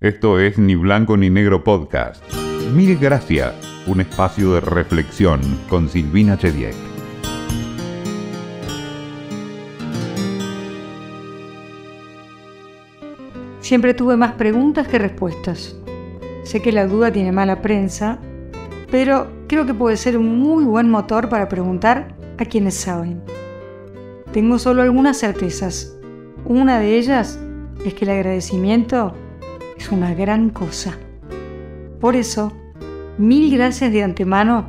Esto es Ni Blanco ni Negro Podcast. Mil gracias, un espacio de reflexión con Silvina Chediek. Siempre tuve más preguntas que respuestas. Sé que la duda tiene mala prensa, pero creo que puede ser un muy buen motor para preguntar a quienes saben. Tengo solo algunas certezas. Una de ellas es que el agradecimiento es una gran cosa. Por eso, mil gracias de antemano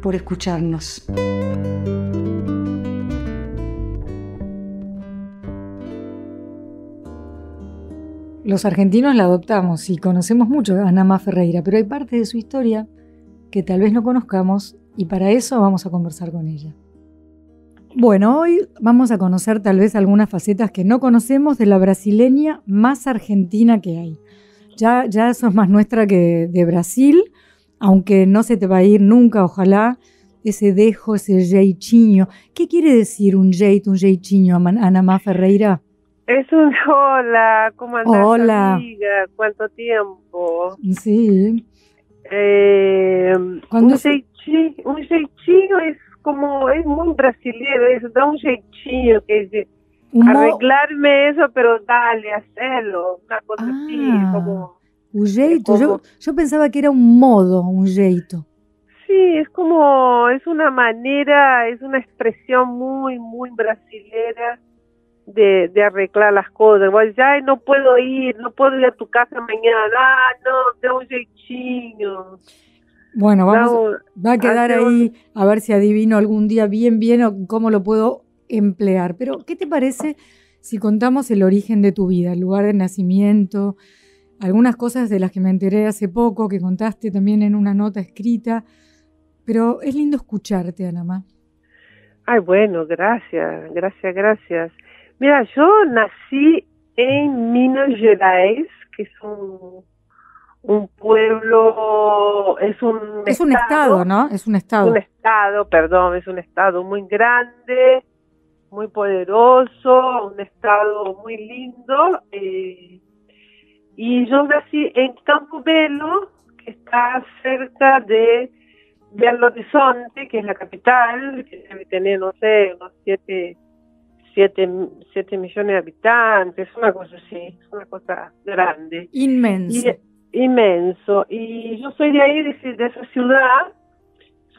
por escucharnos. Los argentinos la adoptamos y conocemos mucho a Nama Ferreira, pero hay partes de su historia que tal vez no conozcamos y para eso vamos a conversar con ella. Bueno, hoy vamos a conocer tal vez algunas facetas que no conocemos de la brasileña más argentina que hay. Ya, ya sos más nuestra que de Brasil, aunque no se te va a ir nunca, ojalá, ese dejo, ese jeitinho. ¿Qué quiere decir un jeito, un jeitinho, Ana Ferreira? Es un hola, ¿cómo Hola. amiga? ¿Cuánto tiempo? Sí. Eh, un, se- jeitinho, un jeitinho es como, es muy brasileño, es da un jeitinho, que es arreglarme eso, pero dale, hacelo, una cosa así, Ah. como... un jeito. Yo, como- yo pensaba que era un modo, un jeito. Sí, es como, es una manera, es una expresión muy, muy brasilera de, de arreglar las cosas. Vos ya no puedo ir, no puedo ir a tu casa mañana, ah, no, de un jeitinho. Bueno, vamos, va a quedar un- ahí a ver si adivino algún día bien, bien o cómo lo puedo emplear. Pero, ¿qué te parece si contamos el origen de tu vida, el lugar de nacimiento, algunas cosas de las que me enteré hace poco, que contaste también en una nota escrita? Pero es lindo escucharte, Anamá. Ay, bueno, gracias, gracias, gracias. Mira, yo nací en Minas Gerais, que es un, un pueblo, es un Es un estado, ¿no? Es un estado. un estado, perdón, es un estado muy grande, muy poderoso, un estado muy lindo. eh, y yo nací en Campo Belo, que está cerca de Belo Horizonte, que es la capital, que debe tener, no sé, unos siete, siete, siete millones de habitantes, una cosa así, una cosa grande Inmenso. y, inmenso. Y yo soy de ahí, de, de esa ciudad.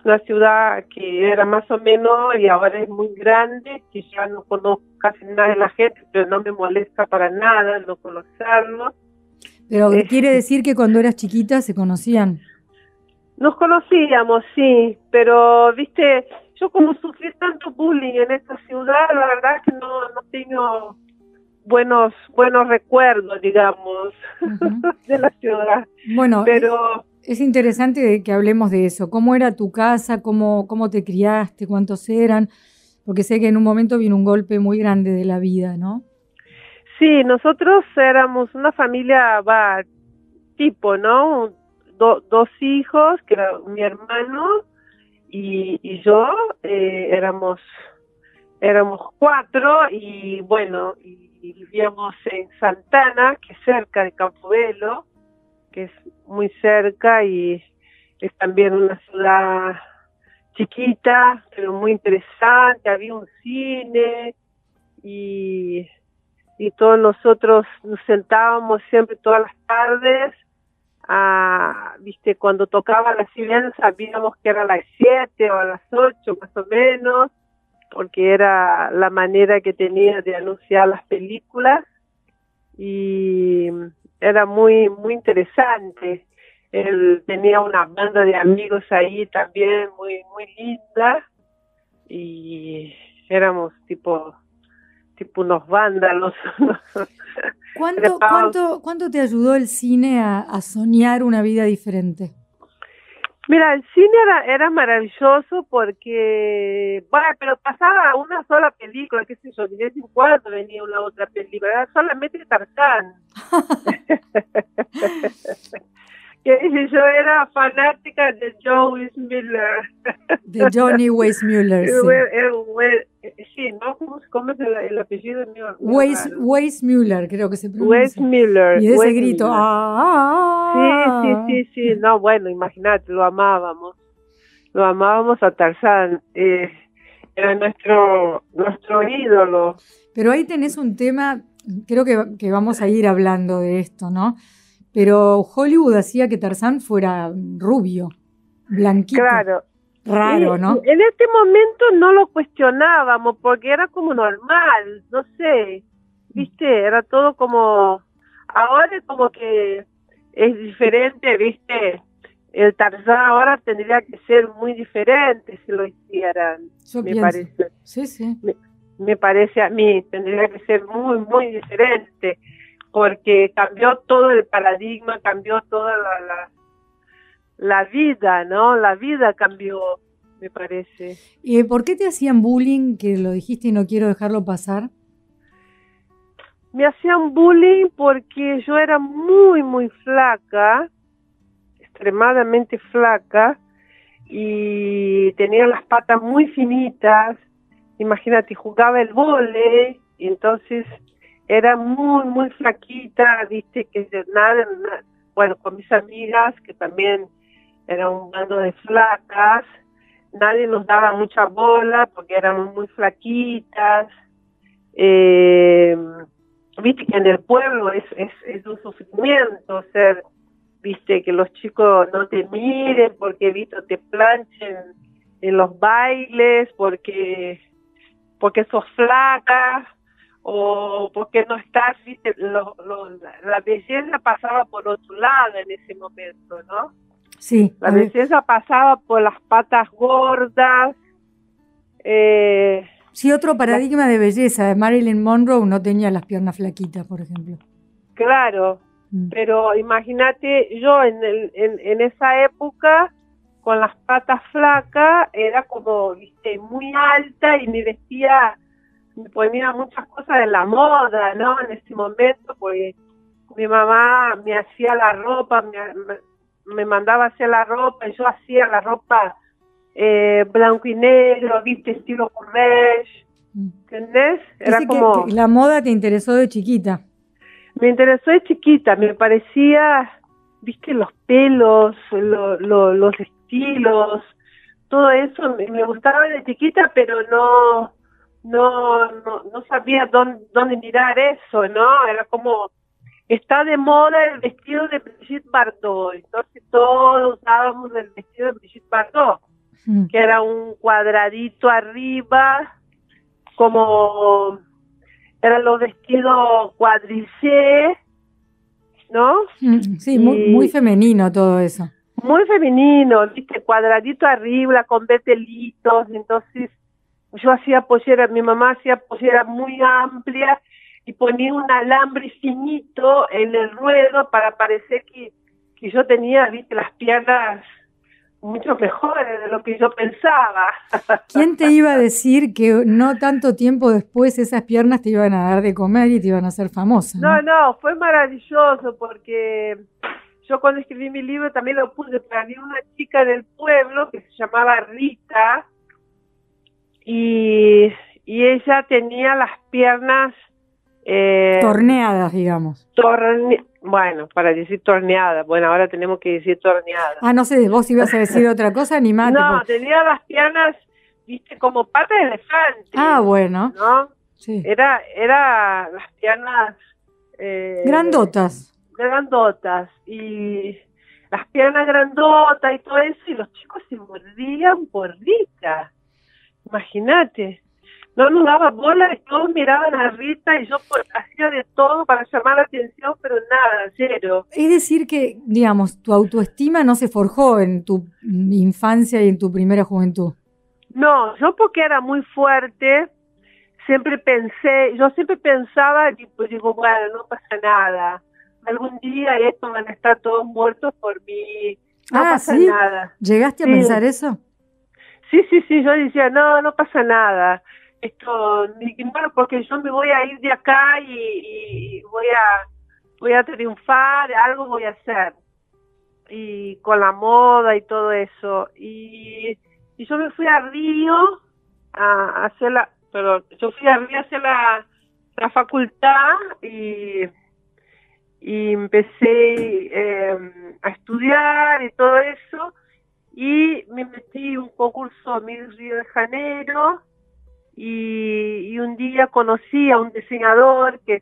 Una ciudad que era más o menos y ahora es muy grande, que ya no conozco casi nada de la gente, pero no me molesta para nada no conocerlo. Pero eh, quiere decir que cuando eras chiquita se conocían. Nos conocíamos, sí, pero, viste, yo como sufrí tanto bullying en esta ciudad, la verdad es que no, no tengo buenos buenos recuerdos, digamos, de la ciudad. Bueno, Pero Es interesante que hablemos de eso. ¿Cómo era tu casa? ¿Cómo, ¿Cómo te criaste? ¿Cuántos eran? Porque sé que en un momento vino un golpe muy grande de la vida, ¿no? Sí, nosotros éramos una familia, va, tipo, ¿no? Do- dos hijos, que era mi hermano y, yo, eh, éramos, éramos cuatro y bueno, y vivíamos en Santana, que es cerca de Campobelo, que es muy cerca y es también una ciudad chiquita, pero muy interesante, había un cine y y todos nosotros nos sentábamos siempre todas las tardes a, viste, cuando tocaba la sirena sabíamos que era a las siete o a las ocho más o menos, porque era la manera que tenía de anunciar las películas. Y era muy, muy interesante. Él tenía una banda de amigos ahí también muy, muy linda y éramos tipo tipo unos vándalos. ¿Cuánto, cuánto, cuánto te ayudó el cine a, a soñar una vida diferente? Mira, el cine era, era maravilloso porque, bueno, pero pasaba una sola película, qué sé yo, de vez en cuando venía una otra película, era solamente Tarzán. que yo era fanática de Joe Miller. De Johnny Weissmuller. sí. Un buen- sí, ¿no? ¿Cómo, ¿cómo es el, el apellido mío? Weiss, Müller, creo que se pronuncia. Weiss Müller. Y ese grito, ah sí, sí, sí, sí, no, bueno, imagínate, lo amábamos. Lo amábamos a Tarzán. Eh, era nuestro, nuestro ídolo. Pero ahí tenés un tema, creo que, que vamos a ir hablando de esto, ¿no? Pero Hollywood hacía que Tarzán fuera rubio, blanquito. Claro, Raro, ¿no? En este momento no lo cuestionábamos porque era como normal, no sé, viste, era todo como, ahora es como que es diferente, viste, el Tarzán ahora tendría que ser muy diferente si lo hicieran, me parece. Sí, sí. Me, parece a mí, tendría que ser muy, muy diferente porque cambió todo el paradigma, cambió toda la la vida, ¿no? La vida cambió, me parece. ¿Y por qué te hacían bullying, que lo dijiste y no quiero dejarlo pasar? Me hacían bullying porque yo era muy, muy flaca, extremadamente flaca, y tenía las patas muy finitas. Imagínate, jugaba el vole, y entonces era muy, muy flaquita, viste, que nada, bueno, con mis amigas, que también era un bando de flacas, nadie nos daba mucha bola porque éramos muy flaquitas. Eh, viste que en el pueblo es, es, es, un sufrimiento ser, viste, que los chicos no te miren porque, viste, te planchen en los bailes porque, porque sos flaca o porque no estás, viste, la belleza pasaba por otro lado en ese momento, ¿no? Sí. La belleza pasaba por las patas gordas. Eh, sí, otro paradigma de belleza. Marilyn Monroe no tenía las piernas flaquitas, por ejemplo. Claro, mm. pero imagínate, yo en, el, en, esa época, con las patas flacas, era como, viste, muy alta y me vestía, me ponía muchas cosas de la moda, ¿no? En ese momento, porque mi mamá me hacía la ropa, me, me mandaba hacer la ropa y yo hacía la ropa eh, blanco y negro, viste, estilo Courrèges, mm. ¿entendés? Era como... la moda te interesó de chiquita. Me interesó de chiquita, me parecía, viste, los pelos, los estilos, todo eso me, gustaba de chiquita, pero no, no, no, no sabía dónde, dónde mirar eso, ¿no? Era como está de moda el vestido de Brigitte Bardot, entonces todos usábamos el vestido de Brigitte Bardot, mm. que era un cuadradito arriba, como eran los vestidos cuadrillé, ¿no? Mm, sí, muy, muy femenino todo eso. Muy femenino, viste, cuadradito arriba, con betelitos, entonces yo hacía pollera, mi mamá hacía pollera muy amplia y ponía un alambre finito en el ruedo para parecer que, que yo tenía, viste, las piernas mucho mejores de lo que yo pensaba. ¿Quién te iba a decir que no tanto tiempo después esas piernas te iban a dar de comer y te iban a hacer famosa? No, no, fue maravilloso porque yo cuando escribí mi libro también lo puse, para mí una chica del pueblo que se llamaba Rita y, y ella tenía las piernas eh, torneadas, digamos. bueno, para decir torneadas. Bueno, ahora tenemos que decir torneadas. Ah, no sé, vos ibas a decir otra cosa, ni más. No, tenía las piernas, viste, como pata de elefante. Ah, bueno. ¿No? Sí. Era, era las piernas... Eh, grandotas. Grandotas. Y las piernas grandotas y todo eso, y los chicos se mordían por rica. Imagínate no nos daba bola y todos miraban a Rita y yo hacía de todo para llamar la atención, pero nada, cero. Es decir que, digamos, tu autoestima no se forjó en tu infancia y en tu primera juventud. No, yo porque era muy fuerte, siempre pensé, yo siempre pensaba, pues digo, bueno, no pasa nada. Algún día estos van a estar todos muertos por mí. No ah, pasa nada. ¿Llegaste a pensar eso? Sí, sí, sí, yo decía, no, no pasa nada. Esto bueno porque yo me voy a ir de acá y, voy a voy a triunfar algo voy a hacer y con la moda y todo eso. Y, y yo me fui a Río a, hacer la pero yo fui a hacer la, la facultad y, y empecé eh, a estudiar y todo eso y me metí un concurso a Miss Río de Janeiro y, un día conocí a un diseñador que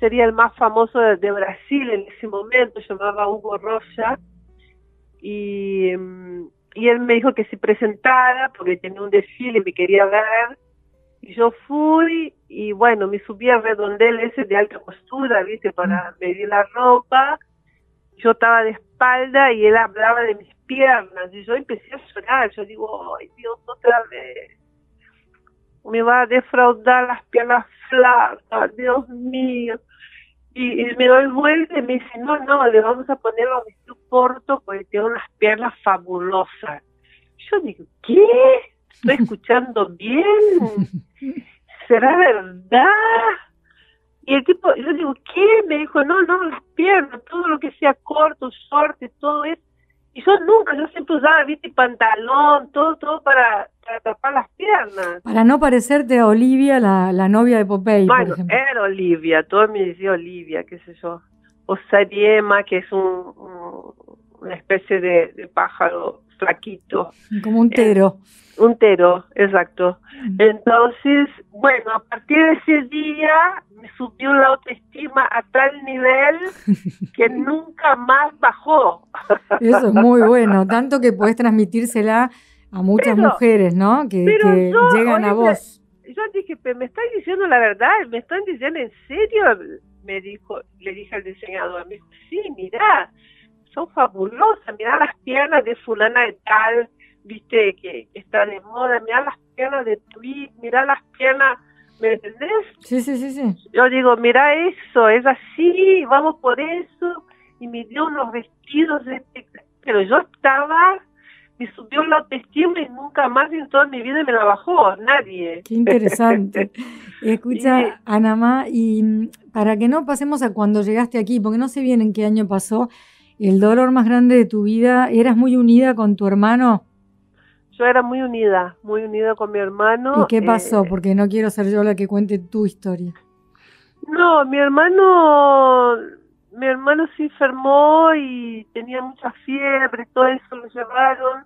sería el más famoso de, Brasil en ese momento, llamaba Hugo Rocha y, y él me dijo que se presentara porque tenía un desfile y me quería ver y yo fui y bueno, me subí al redondel ese de alta costura, ¿viste? Para medir la ropa. Yo estaba de espalda y él hablaba de mis piernas y yo empecé a llorar. Yo digo, ay Dios, otra vez. Me va a defraudar las piernas flacas, Dios mío. Y, me doy vuelta y me dice, no, no, le vamos a poner un vestido corto porque tiene unas piernas fabulosas. Yo digo, ¿qué? ¿Estoy escuchando bien? ¿Será verdad? Y el tipo, yo digo, ¿qué? Me dijo, no, no, las piernas, todo lo que sea corto, short, todo eso. Y yo nunca, yo siempre usaba, viste, pantalón, todo, todo para, tapar las piernas. Para no parecerte a Olivia, la, la novia de Popeye, bueno, por ejemplo. era Olivia, todo me decía Olivia, qué sé yo. O Sariema, que es un, una especie de, pájaro flaquito. Como un tero. Eh, un tero, exacto. Mm. Entonces, bueno, a partir de ese día me subió la autoestima a tal nivel que nunca más bajó. Eso es muy bueno, tanto que puedes transmitírsela a muchas mujeres, ¿no? Que, llegan a vos. Yo dije, pero me están diciendo la verdad, me están diciendo en serio, me dijo, le dije al diseñador, me dijo, sí, mira, son fabulosas, mira las piernas de fulana de tal, viste, que, está de moda, mira las piernas de Tweet, mira las piernas ¿Me entendés? Sí, sí, sí, sí. Yo digo, mira eso, es así, vamos por eso. Y me dio unos vestidos, pero yo estaba, me subió la autoestima y nunca más en toda mi vida me la bajó, nadie. Qué interesante. Escucha, Anamá, y mm, para que no pasemos a cuando llegaste aquí, porque no sé bien en qué año pasó, el dolor más grande de tu vida, ¿eras muy unida con tu hermano? yo era muy unida, muy unida con mi hermano. ¿Y qué pasó? Eh, Porque no quiero ser yo la que cuente tu historia. No, mi hermano, mi hermano se enfermó y tenía mucha fiebre, todo eso lo llevaron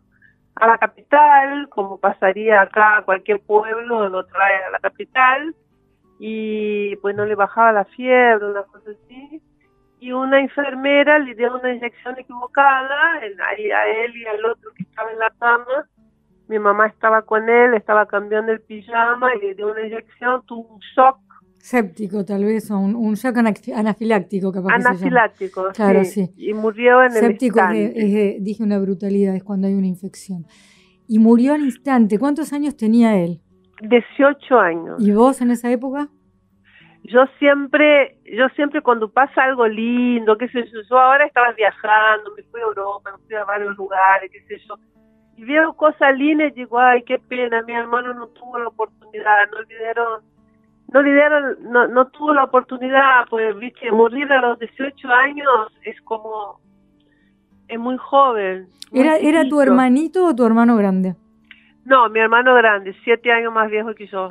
a la capital, como pasaría acá a cualquier pueblo, lo trae a la capital y pues no le bajaba la fiebre, una cosa así. Y una enfermera le dio una inyección equivocada a él y al otro que estaba en la cama mi mamá estaba con él, estaba cambiando el pijama y le dio una inyección, tuvo un shock. Séptico, tal vez, o un, shock anafiláctico, capaz Anafiláctico, claro, sí. Y murió en el instante. Séptico, dije una brutalidad, es cuando hay una infección. Y murió al instante. ¿Cuántos años tenía él? 18 años. ¿Y vos en esa época? Yo siempre, yo siempre cuando pasa algo lindo, qué sé yo, yo ahora estaba viajando, me fui a Europa, me fui a varios lugares, qué sé yo, y veo cosas lindas y digo, ay, qué pena, mi hermano no tuvo la oportunidad, no le dieron, no le dieron, no, no tuvo la oportunidad, pues, viste, morir a los 18 años es como, es muy joven. ¿Era, ¿Era tu hermanito o tu hermano grande? No, mi hermano grande, siete años más viejo que yo.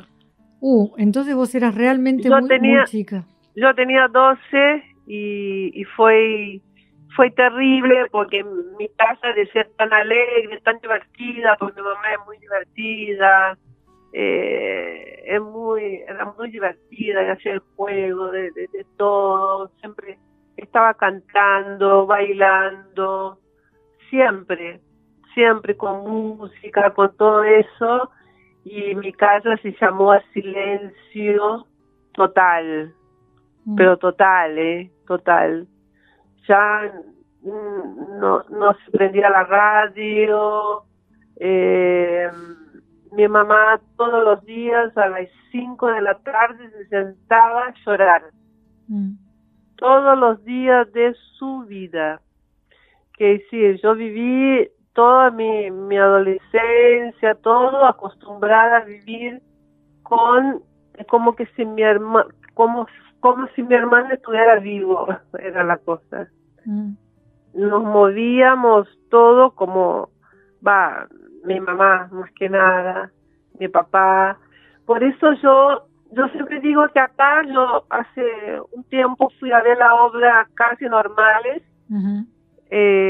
Uh, entonces vos eras realmente muy, muy chica. Yo tenía 12 y, y fue fue terrible porque mi casa de ser tan alegre, tan divertida, porque mi mamá es muy divertida, eh, es muy, era muy divertida de hacer el juego, de, de, todo, siempre estaba cantando, bailando, siempre, siempre con música, con todo eso, y mi casa se llamó a silencio total, mm. pero total, eh, total ya no, no se prendía la radio. Eh, mi mamá todos los días a las 5 de la tarde se sentaba a llorar. Mm. Todos los días de su vida. Que decir, yo viví toda mi, mi adolescencia, todo acostumbrada a vivir con como que si mi hermano, como como si mi hermano estuviera vivo, era la cosa. Mm. Nos movíamos todo como, va, mi mamá más que nada, mi papá, por eso yo yo siempre digo que acá yo hace un tiempo fui a ver la obra casi normales. Eh,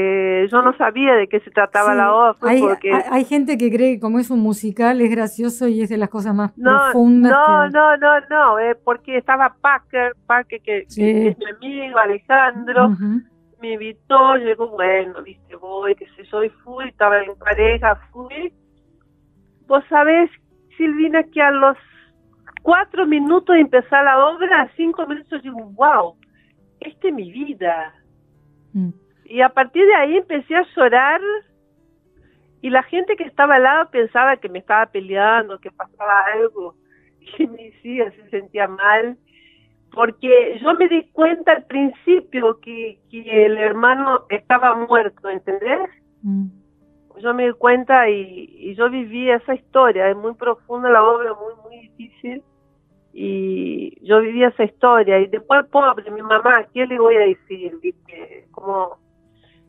yo no sabía de qué se trataba la obra. Hay, porque... hay, gente que cree que como es un musical es gracioso y es de las cosas más profundas. No, no, no, no, eh, porque estaba Packer, Packer que, es mi amigo, Alejandro, me invitó, yo digo, bueno, viste, voy, qué sé yo, y fui, estaba en pareja, fui. Vos sabés, Silvina, que a los cuatro minutos de empezar la obra, cinco minutos digo, wow, esta es mi vida. Mm. Y a partir de ahí empecé a llorar y la gente que estaba al lado pensaba que me estaba peleando, que pasaba algo. Y me decía, se sentía mal. Porque yo me di cuenta al principio que, que el hermano estaba muerto, ¿entendés? Mm. Yo me di cuenta y, y yo viví esa historia. Es muy profunda la obra, muy, muy difícil y yo vivía esa historia y después pobre mi mamá qué le voy a decir como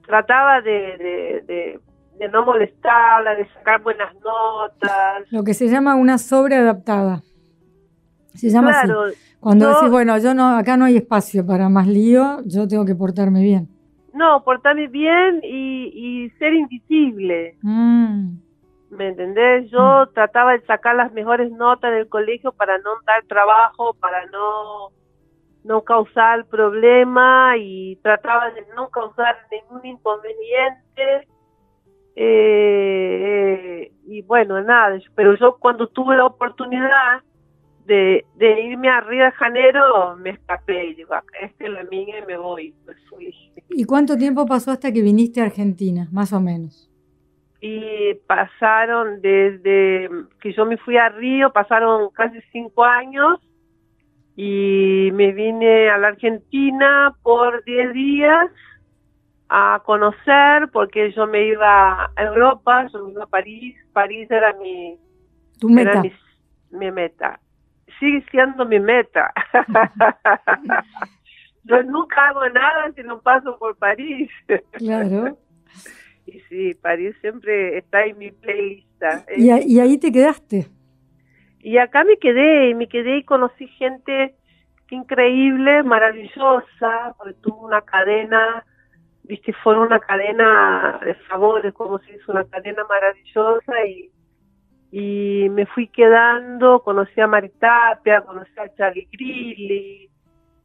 trataba de, de, de, no molestarla de sacar buenas notas lo que se llama una sobreadaptada se llama así cuando decís bueno yo no acá no hay espacio para más lío yo tengo que portarme bien no portarme bien y, y ser invisible mm. ¿me entendés? Yo mm. trataba de sacar las mejores notas del colegio para no dar trabajo, para no, no causar problema y trataba de no causar ningún inconveniente. Eh, y bueno, nada, pero yo cuando tuve la oportunidad de, de irme a Río de Janeiro, me escapé y digo, este es la mía y me voy. Pues fui. ¿Y cuánto tiempo pasó hasta que viniste a Argentina, más o menos? y pasaron desde que yo me fui a Río, pasaron casi cinco años y me vine a la Argentina por diez días a conocer porque yo me iba a Europa, yo me iba a París, París era mi, ¿Tu meta? mi, meta. Sigue siendo mi meta. yo nunca hago nada si no paso por París. Claro. Y sí, París siempre está en mi playlist. ¿Y, ¿Y, ahí te quedaste? Y acá me quedé, y me quedé y conocí gente increíble, maravillosa, porque tuvo una cadena, viste, fue una cadena de favores, como se hizo una cadena maravillosa y, y me fui quedando, conocí a Maritapia, conocí a Charlie Grilly,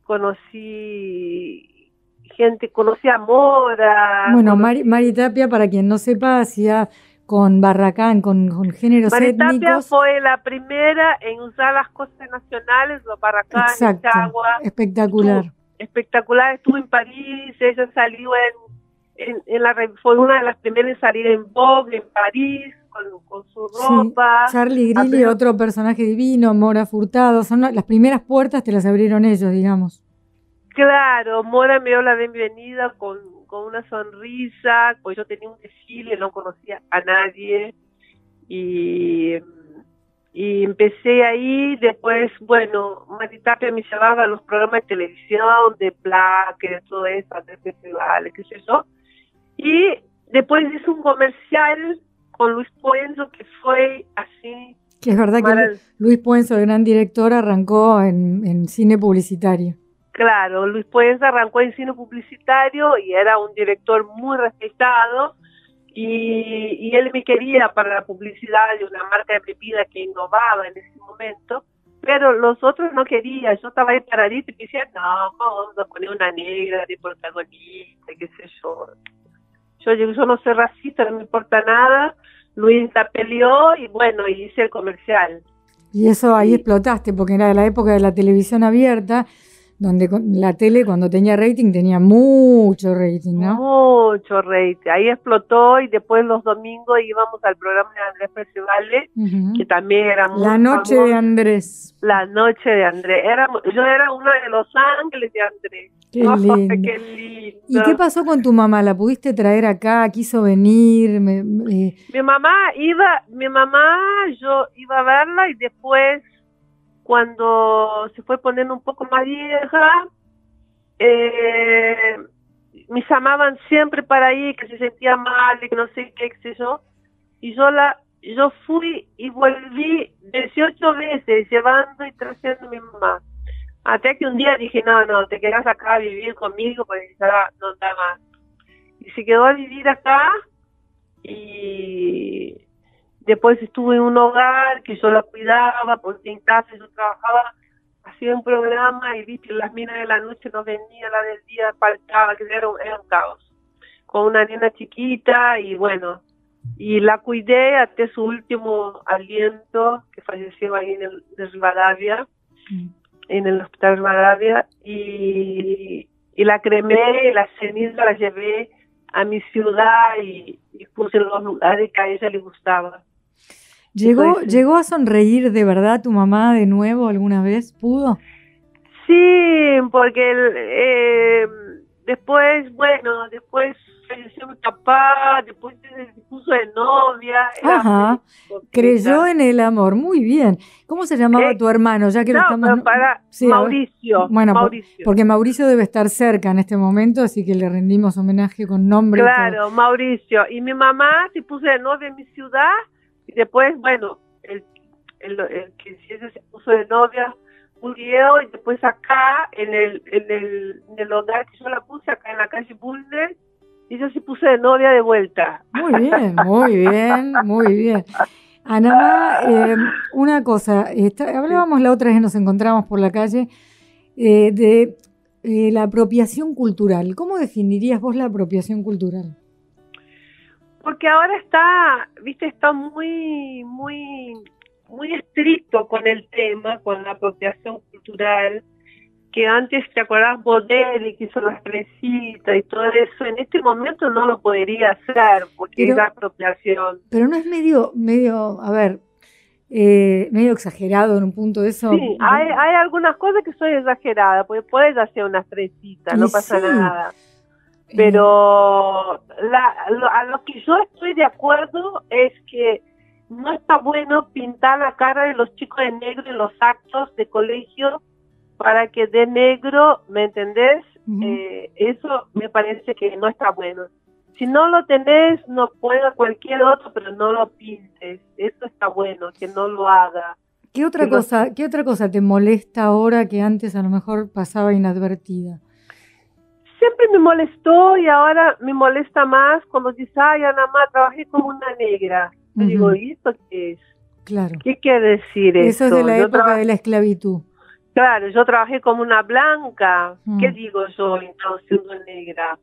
conocí gente, conocía a Mora. Bueno, Mari, Tapia, para quien no sepa, hacía con Barracán, con, con géneros Mari Tapia fue la primera en usar las cosas nacionales, los Barracán, Exacto, espectacular. espectacular, estuvo en París, ella salió en, en, la fue una de las primeras en salir en Vogue en París, con, su ropa. Charlie Grilli, otro personaje divino, Mora Furtado, son las primeras puertas te las abrieron ellos, digamos. Claro, Mora me dio la bienvenida con, con una sonrisa, pues yo tenía un desfile, no conocía a nadie y, y empecé ahí, después, bueno, Maritapia me llevaba a los programas de televisión, de plaque, de todo eso, de festivales, qué sé yo, y después hice un comercial con Luis Puenzo que fue así. Que es verdad que Luis Puenzo, el gran director, arrancó en, en cine publicitario. Claro, Luis Puenza arrancó en cine publicitario y era un director muy respetado y, él me quería para la publicidad de una marca de bebida que innovaba en ese momento, pero los otros no querían, yo estaba ahí paradito y me decían, no, vamos a poner una negra de protagonista, qué sé yo. Yo digo, yo no soy racista, no me importa nada, Luis la peleó y bueno, hice el comercial. Y eso ahí explotaste, porque era de la época de la televisión abierta, donde la tele cuando tenía rating tenía mucho rating, ¿no? Mucho rating. Ahí explotó y después los domingos íbamos al programa de Andrés Percivale, que también era muy La noche de Andrés. La noche de Andrés. Era, yo era uno de los ángeles de Andrés. Qué, lindo. ¿Y qué pasó con tu mamá? ¿La pudiste traer acá? ¿Quiso venir? Mi mamá iba, mi mamá, yo iba a verla y después cuando se fue poniendo un poco más vieja, eh, me llamaban siempre para ir, que se sentía mal, que no sé qué, qué sé yo, y yo la, yo fui y volví 18 veces llevando y trayendo a mi mamá. Hasta que un día dije, no, no, te quedas acá a vivir conmigo porque ya no está más. Y se quedó a vivir acá y después estuve en un hogar que yo la cuidaba porque en casa yo trabajaba, hacía un programa y viste, las minas de la noche no venían, la del día faltaba, que era un, era un caos. Con una nena chiquita y bueno, y la cuidé hasta su último aliento, que falleció ahí en el de Rivadavia, mm. en el hospital Rivadavia, y, y la cremé, y la ceniza la llevé a mi ciudad y, puse en los lugares que a ella le gustaba. ¿Llegó, ¿Llegó a sonreír de verdad tu mamá de nuevo alguna vez? ¿Pudo? Sí, porque eh, después, bueno, después falleció mi papá, después se puso de novia. Ajá, creyó en el amor, muy bien. ¿Cómo se llamaba eh, tu hermano? Ya que no, estamos... para Mauricio. Bueno, porque Mauricio debe estar cerca en este momento, así que le rendimos homenaje con nombre. Claro, Mauricio. Y mi mamá se puso de novia en mi ciudad después, bueno, el, el, que se puso de novia murió y después acá en el, en el, en el hogar que yo la puse acá en la calle Bulnes y yo se puse de novia de vuelta. Muy bien, muy bien, muy bien. Ana, eh, una cosa, hablábamos la otra vez nos encontramos por la calle eh, de eh, la apropiación cultural. ¿Cómo definirías vos la apropiación cultural? Porque ahora está, viste, está muy, muy, muy estricto con el tema, con la apropiación cultural que antes, ¿te acordás? Bodelli que hizo las presitas y todo eso, en este momento no lo podría hacer porque es la apropiación. Pero no es medio, medio, a ver, eh, medio exagerado en un punto de eso. Sí, hay, hay algunas cosas que son exageradas, porque puedes hacer unas fresitas, no pasa nada. Eh. Pero la, a lo que yo estoy de acuerdo es que no está bueno pintar la cara de los chicos de negro en los actos de colegio para que de negro, ¿me entendés? Eh, eso me parece que no está bueno. Si no lo tenés, no pueda cualquier otro, pero no lo pintes. Eso está bueno, que no lo haga. ¿Qué otra cosa, qué otra cosa te molesta ahora que antes a lo mejor pasaba inadvertida? Siempre me molestó y ahora me molesta más cuando dices, ay, nada más trabajé como una negra. Digo, ¿y esto qué es? Claro. ¿Qué quiere decir eso? Eso es de la época de la esclavitud. Claro, yo trabajé como una blanca. ¿Qué mm. digo yo entonces siendo negra?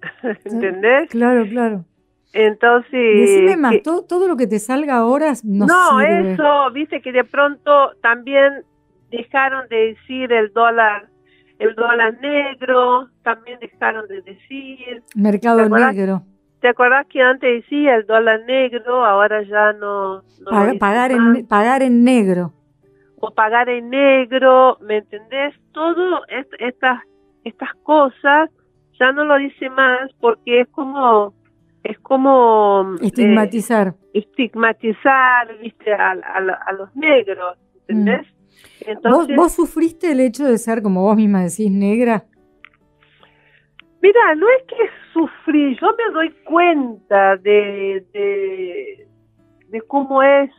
¿Entendés? Claro, claro. Entonces. Decime más, todo, lo que te salga ahora no No, eso, viste que de pronto también dejaron de decir el dólar, el dólar negro, también dejaron de decir. Mercado negro. ¿Te acuerdas que antes decía el dólar negro, ahora ya no. pagar, en, pagar en negro o pagar en negro, ¿me entendés? Todo estas estas cosas ya no lo dice más porque es como es como eh, estigmatizar estigmatizar viste a, a, los negros ¿entendés? Mm. Entonces, ¿Vos, sufriste el hecho de ser como vos misma decís negra mira no es que sufrí yo me doy cuenta de, de, de cómo es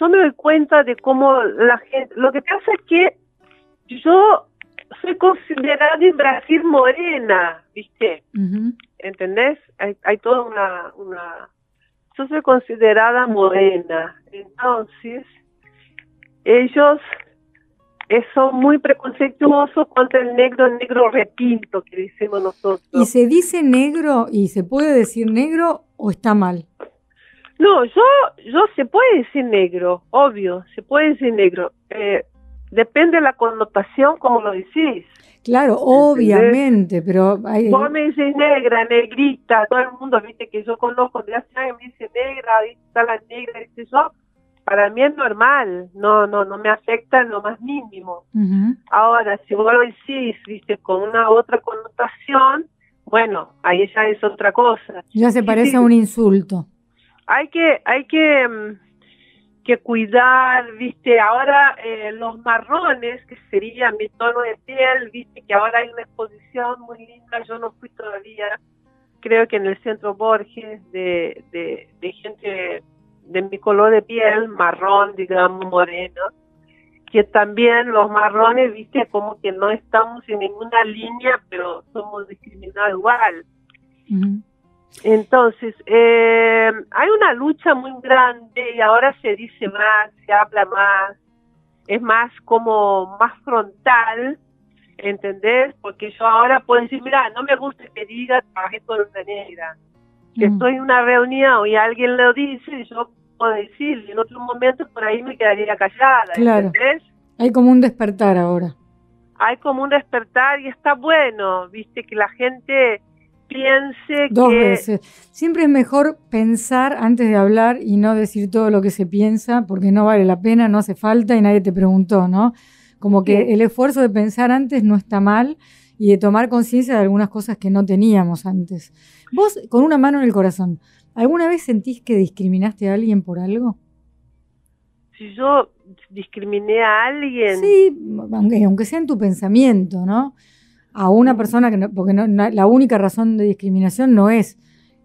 yo me doy cuenta de cómo la gente, lo que pasa es que yo soy considerada en Brasil morena, ¿viste? ¿Entendés? Hay, hay toda una, una... Yo soy considerada morena, entonces ellos son muy preconceptuosos contra el negro, el negro repinto que decimos nosotros. ¿Y se dice negro y se puede decir negro o está mal? No, yo, yo se puede decir negro, obvio, se puede decir negro. Eh, depende de la connotación como lo decís. Claro, obviamente, pero... Hay... Vos me dices negra, negrita, todo el mundo, viste, que yo conozco de hace años, me dice negra, está la negra, dice yo, para mí es normal, no, no, no me afecta en lo más mínimo. Ahora, si vos lo decís, viste, con una otra connotación, bueno, ahí ya es otra cosa. Ya se parece a un insulto hay que, hay que, mm, que cuidar, viste, ahora eh, los marrones, que sería mi tono de piel, viste, que ahora hay una exposición muy linda, yo no fui todavía, creo que en el centro Borges, de, de, gente de mi color de piel, marrón, digamos, moreno, que también los marrones, viste, como que no estamos en ninguna línea, pero somos discriminados igual. Entonces, eh, hay una lucha muy grande y ahora se dice más, se habla más, es más como más frontal, ¿entendés? Porque yo ahora puedo decir, mira, no me gusta que diga trabajé con una negra. Que estoy en una reunión y alguien lo dice, yo puedo decir, en otro momento por ahí me quedaría callada, ¿entendés? Hay como un despertar ahora. Hay como un despertar y está bueno, viste, que la gente piense Dos veces. Siempre es mejor pensar antes de hablar y no decir todo lo que se piensa, porque no vale la pena, no hace falta y nadie te preguntó, ¿no? Como que el esfuerzo de pensar antes no está mal y de tomar conciencia de algunas cosas que no teníamos antes. Vos, con una mano en el corazón, ¿alguna vez sentís que discriminaste a alguien por algo? Si yo discriminé a alguien. Sí, aunque, aunque sea en tu pensamiento, ¿no? a una persona que no, porque no, la única razón de discriminación no es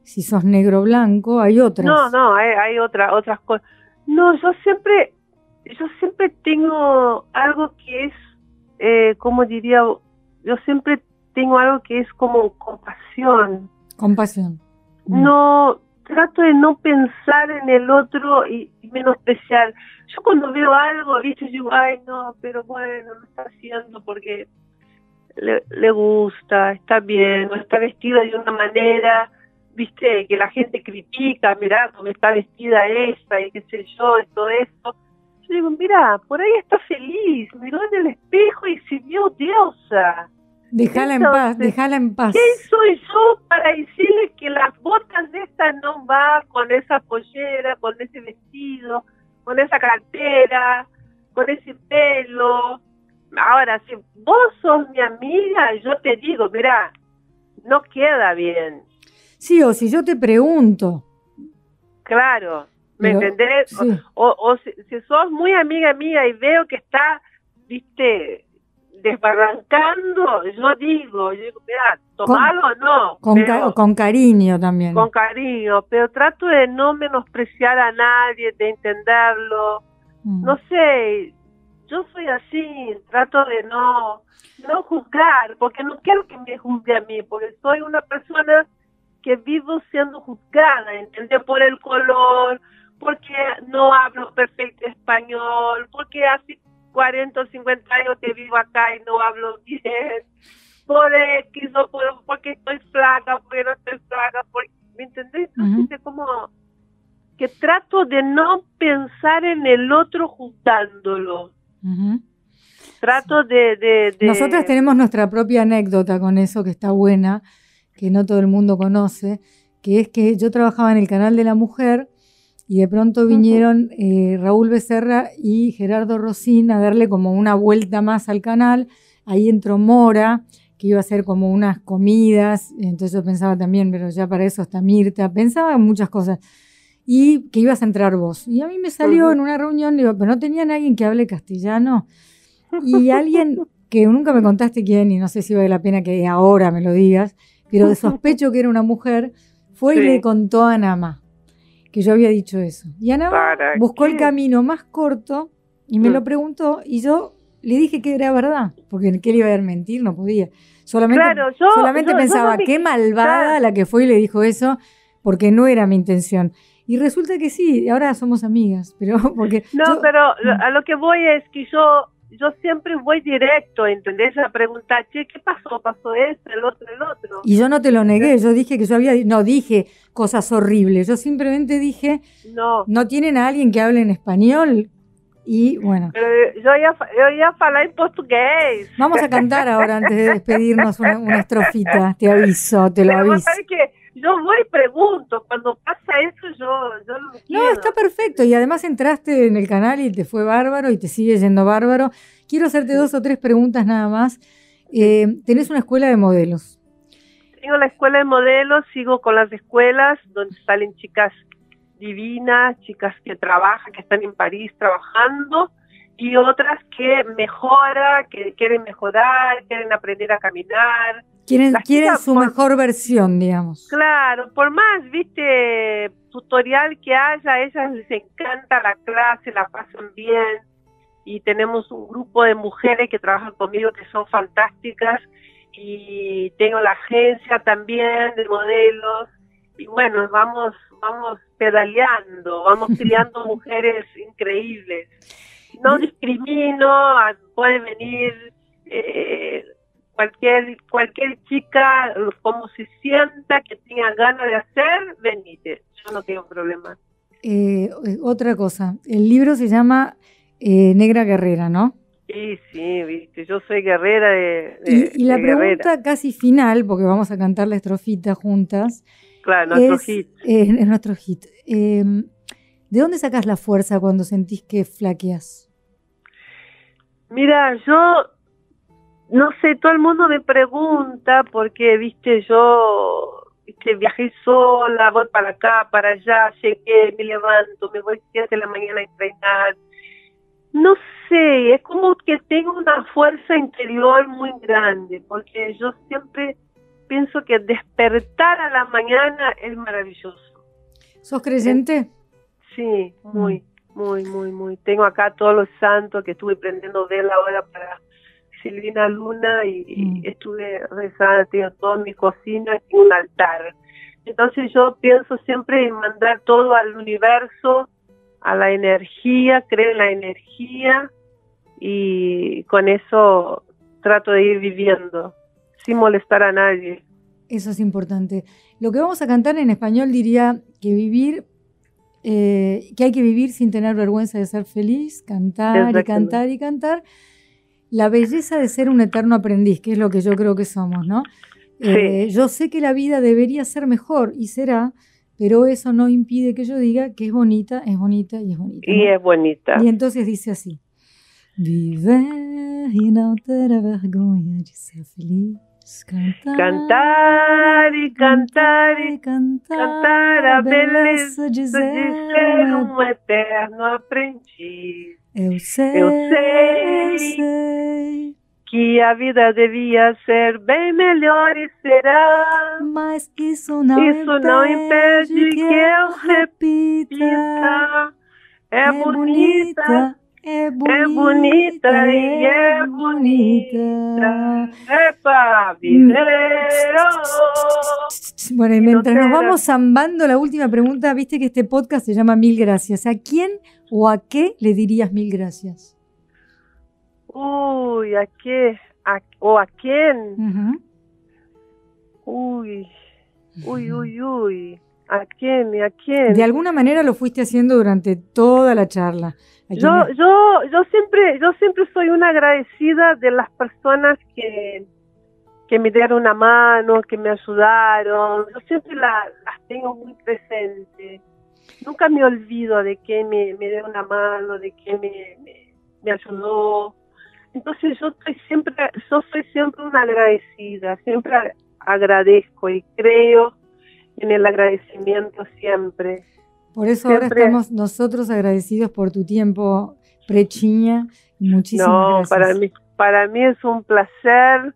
si sos negro o blanco, hay otras. No, no, hay, hay otra, otras cosas. No, yo siempre, yo siempre tengo algo que es, eh, como diría, yo siempre tengo algo que es como compasión. Compasión. Mm. No, trato de no pensar en el otro y, menospreciar. Yo cuando veo algo, viste, digo, ay, no, pero bueno, lo está haciendo porque le, gusta, está bien, o está vestida de una manera, viste, que la gente critica, mirá cómo está vestida esta y qué sé yo, y todo eso. Yo digo, mira, por ahí está feliz, miró en el espejo y se vio diosa. Déjala en paz, déjala en paz. ¿Quién soy yo para decirle que las botas de esta no va con esa pollera, con ese vestido, con esa cartera, con ese pelo? Ahora, si vos sos mi amiga, yo te digo, mira, no queda bien. Sí, o si yo te pregunto. Claro, ¿me entendés? O, si, sos muy amiga mía y veo que está, viste, desbarrancando, yo digo, yo digo, mira, tomalo o no. Con, con cariño también. Con cariño, pero trato de no menospreciar a nadie, de entenderlo. Mm. No sé, yo soy así, trato de no, no juzgar, porque no quiero que me juzgue a mí, porque soy una persona que vivo siendo juzgada, ¿entendés? Por el color, porque no hablo perfecto español, porque hace 40 o 50 años que vivo acá y no hablo bien, por X o por, porque estoy flaca, porque no estoy flaca, ¿me entendés? Entonces, como que trato de no pensar en el otro juzgándolo. Trato de, de, Nosotras tenemos nuestra propia anécdota con eso que está buena, que no todo el mundo conoce, que es que yo trabajaba en el canal de la mujer y de pronto vinieron eh, Raúl Becerra y Gerardo Rosín a darle como una vuelta más al canal. Ahí entró Mora, que iba a hacer como unas comidas, entonces yo pensaba también, pero ya para eso está Mirta, pensaba en muchas cosas. Y que ibas a entrar vos. Y a mí me salió en una reunión, digo, pero no tenían alguien que hable castellano. Y alguien que nunca me contaste quién, y no sé si vale la pena que ahora me lo digas, pero de sospecho que era una mujer, fue y le contó a Anama que yo había dicho eso. Y Anama buscó el camino más corto y me lo mm. preguntó y yo le dije que era verdad, porque que le iba a mentir, no podía. Solamente, solamente pensaba, qué malvada la que fue y le dijo eso, porque no era mi intención. Y resulta que sí, ahora somos amigas, pero porque... No, pero mm. a lo que voy es que yo yo siempre voy directo, ¿entendés? A preguntar, che, ¿qué pasó? ¿Pasó esto, el otro, el otro? Y yo no te lo negué, yo dije que yo había, no dije cosas horribles, yo simplemente dije, no, no tienen a alguien que hable en español y bueno. Pero yo ya, yo ya en portugués. Vamos a cantar ahora antes de despedirnos una, una estrofita, te aviso, te lo aviso. que yo voy y pregunto, cuando pasa eso yo, yo lo No, está perfecto y además entraste en el canal y te fue bárbaro y te sigue yendo bárbaro. Quiero hacerte dos o tres preguntas nada más. Eh, tenés una escuela de modelos. Tengo la escuela de modelos, sigo con las escuelas donde salen chicas divinas, chicas que trabajan, que están en París trabajando y otras que mejoran, que quieren mejorar, quieren aprender a caminar, Quieren, Las quieren chicas su por- mejor versión, digamos. Claro, por más, viste, tutorial que haya, a ellas les encanta la clase, la pasan bien y tenemos un grupo de mujeres que trabajan conmigo que son fantásticas y tengo la agencia también de modelos y bueno, vamos vamos pedaleando, vamos criando mujeres increíbles. No discrimino, a- puede venir eh, cualquier cualquier chica como se sienta que tenga ganas de hacer, venite, yo no tengo problema. Eh, eh, otra cosa, el libro se llama eh, Negra Guerrera, ¿no? Y sí, viste, yo soy guerrera de, de- Y, y la de guerrera. pregunta casi final, porque vamos a cantar la estrofita juntas, claro, nuestro es, hit. eh, es nuestro hit. Eh, ¿De dónde sacas la fuerza cuando sentís que flaqueas? Mira, yo no sé, todo el mundo me pregunta porque, viste, yo viste, viajé sola, voy para acá, para allá, llegué, me levanto, me voy siete de la mañana a entrenar. No sé, es como que tengo una fuerza interior muy grande, porque yo siempre pienso que despertar a la mañana es maravilloso. ¿Sos creyente? Sí, muy, muy, muy, muy. Tengo acá todos los santos que estuve prendiendo vela ahora para Silvina Luna y, Mm. estuve rezando, tengo todo en mi cocina y un altar. Entonces yo pienso siempre en mandar todo al universo, a la energía, creo en la energía y con eso trato de ir viviendo sin molestar a nadie. Eso es importante. Lo que vamos a cantar en español diría que vivir, eh, que hay que vivir sin tener vergüenza de ser feliz, cantar y cantar y cantar. La belleza de ser un eterno aprendiz, que es lo que yo creo que somos, ¿no? Eh, yo sé que la vida debería ser mejor y será, pero eso no impide que yo diga que es bonita, es bonita y es bonita. Y ¿no? es bonita. E entonces dice así: Viver e não ter a vergonha de ser feliz. Cantar, Cantar y cantar y cantar, cantar a beleza de ser um eterno aprendiz. Eu sei, Eu eu sei. Que a vida devia ser bem melhor e será. mas isso não Isso não impede que eu repita. Bonita, é bonita, é é bonita e é bonita. É para viver. oh. Bueno, y mientras nos vamos zambando, la última pregunta, viste que este podcast se llama Mil Gracias. ¿A quién o a qué le dirías mil gracias? Uy, ¿a qué? ¿A- ¿O a quién? Uy, uy, uy, uy. ¿A quién? ¿Y a quién? De alguna manera lo fuiste haciendo durante toda la charla. ¿A quién Yo, yo, yo siempre, yo siempre soy una agradecida de las personas que, que me dieron una mano, que me ayudaron. Yo siempre la- las tengo muy presentes. Nunca me olvido de que me, me dio una mano, de que me, me, me ayudó. Entonces yo estoy siempre, yo soy siempre una agradecida, siempre agradezco y creo en el agradecimiento siempre. Por eso ahora estamos nosotros agradecidos por tu tiempo, Prechiña. Muchísimas No, gracias. para mí, para mí es un placer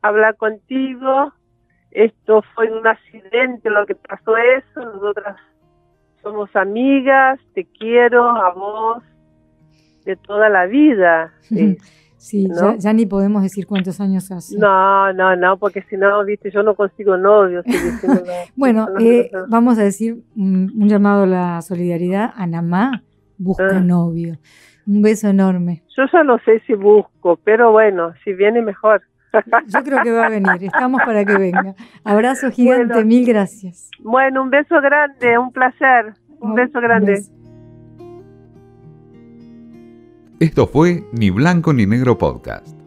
hablar contigo. Esto fue un accidente lo que pasó eso. Nosotras somos amigas, te quiero a vos de toda la vida. Sí. Sí, ¿no? ya, ya ni podemos decir cuántos años hace. No, no, no, porque si no, viste, yo no consigo novio. Bueno, No, no, eh, vamos a decir un, un llamado a la solidaridad. Anamá busca Ah. novio. Un beso enorme. Yo ya no sé si busco, pero bueno, si viene mejor. Yo creo que va a venir. Estamos para que venga. Abrazo gigante. Bueno. Mil gracias. Bueno, un beso grande, un placer. Un beso grande. beso. Esto fue Ni Blanco ni Negro Podcast.